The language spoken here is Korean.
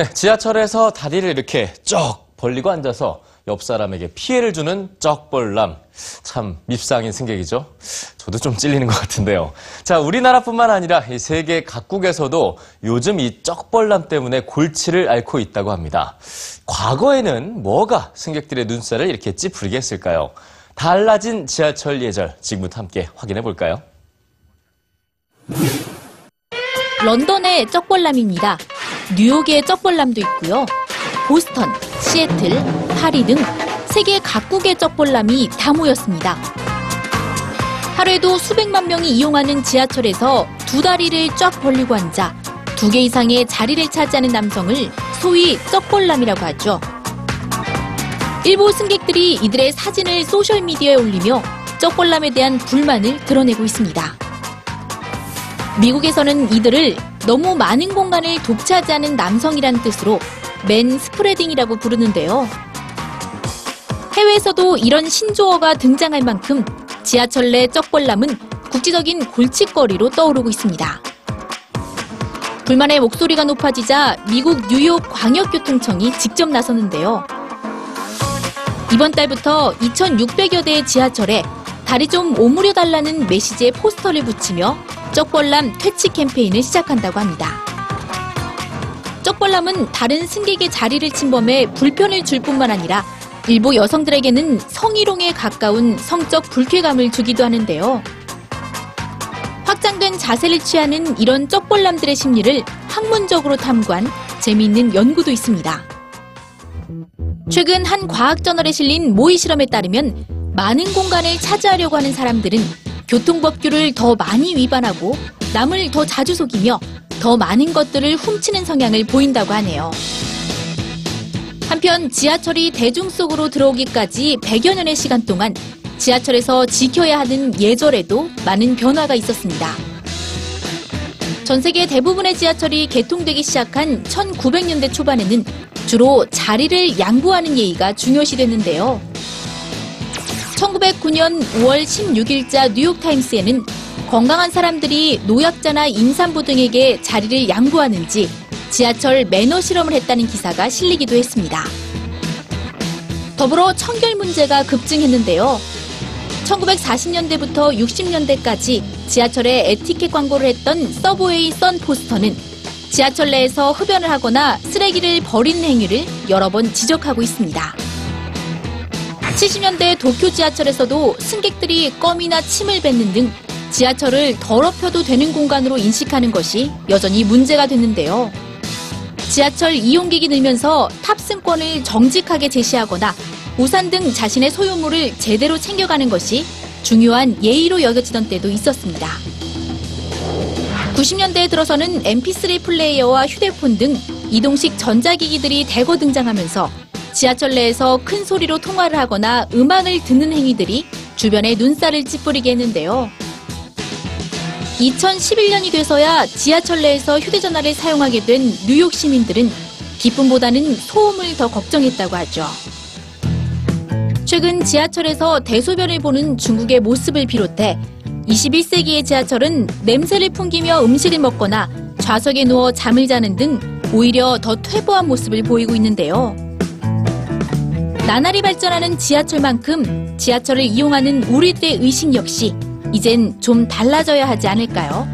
네, 지하철에서 다리를 이렇게 쩍 벌리고 앉아서 옆 사람에게 피해를 주는 쩍벌남. 참 밉상인 승객이죠. 저도 좀 찔리는 것 같은데요. 자, 우리나라뿐만 아니라 이 세계 각국에서도 요즘 이 쩍벌남 때문에 골치를 앓고 있다고 합니다. 과거에는 뭐가 승객들의 눈살을 이렇게 찌푸리게 했을까요? 달라진 지하철 예절 지금부터 함께 확인해 볼까요? 런던의 쩍벌남입니다. 뉴욕의 쩍벌남도 있고요. 보스턴, 시애틀, 파리 등 세계 각국의 쩍벌남이 다 모였습니다. 하루에도 수백만 명이 이용하는 지하철에서 두 다리를 쫙 벌리고 앉아 두 개 이상의 자리를 차지하는 남성을 소위 쩍벌남이라고 하죠. 일부 승객들이 이들의 사진을 소셜미디어에 올리며 쩍벌남에 대한 불만을 드러내고 있습니다. 미국에서는 이들을 너무 많은 공간을 독차지하는 남성이란 뜻으로 맨 스프레딩이라고 부르는데요. 해외에서도 이런 신조어가 등장할 만큼 지하철 내 쩍벌남은 국제적인 골칫거리로 떠오르고 있습니다. 불만의 목소리가 높아지자 미국 뉴욕 광역교통청이 직접 나섰는데요. 이번 달부터 2,600여 대의 지하철에 다리 좀 오므려 달라는 메시지의 포스터를 붙이며 쩍벌남 퇴치 캠페인을 시작한다고 합니다. 쩍벌남은 다른 승객의 자리를 침범해 불편을 줄 뿐만 아니라 일부 여성들에게는 성희롱에 가까운 성적 불쾌감을 주기도 하는데요. 확장된 자세를 취하는 이런 쩍벌남들의 심리를 학문적으로 탐구한 재미있는 연구도 있습니다. 최근 한 과학 저널에 실린 모의 실험에 따르면 많은 공간을 차지하려고 하는 사람들은 교통법규를 더 많이 위반하고 남을 더 자주 속이며 더 많은 것들을 훔치는 성향을 보인다고 하네요. 한편 지하철이 대중 속으로 들어오기까지 100여 년의 시간 동안 지하철에서 지켜야 하는 예절에도 많은 변화가 있었습니다. 전 세계 대부분의 지하철이 개통되기 시작한 1900년대 초반에는 주로 자리를 양보하는 예의가 중요시 됐는데요. 1909년 5월 16일자 뉴욕타임스에는 건강한 사람들이 노약자나 임산부 등에게 자리를 양보하는지 지하철 매너 실험을 했다는 기사가 실리기도 했습니다. 더불어 청결 문제가 급증했는데요. 1940년대부터 60년대까지 지하철에 에티켓 광고를 했던 서브웨이 선 포스터는 지하철 내에서 흡연을 하거나 쓰레기를 버리는 행위를 여러 번 지적하고 있습니다. 70년대 도쿄 지하철에서도 승객들이 껌이나 침을 뱉는 등 지하철을 더럽혀도 되는 공간으로 인식하는 것이 여전히 문제가 됐는데요. 지하철 이용객이 늘면서 탑승권을 정직하게 제시하거나 우산 등 자신의 소유물을 제대로 챙겨가는 것이 중요한 예의로 여겨지던 때도 있었습니다. 90년대에 들어서는 MP3 플레이어와 휴대폰 등 이동식 전자기기들이 대거 등장하면서 지하철 내에서 큰 소리로 통화를 하거나 음악을 듣는 행위들이 주변의 눈살을 찌푸리게 했는데요. 2011년이 돼서야 지하철 내에서 휴대전화를 사용하게 된 뉴욕 시민들은 기쁨보다는 소음을 더 걱정했다고 하죠. 최근 지하철에서 대소변을 보는 중국의 모습을 비롯해 21세기의 지하철은 냄새를 풍기며 음식을 먹거나 좌석에 누워 잠을 자는 등 오히려 더 퇴보한 모습을 보이고 있는데요. 나날이 발전하는 지하철만큼 지하철을 이용하는 우리들의 의식 역시 이젠 좀 달라져야 하지 않을까요?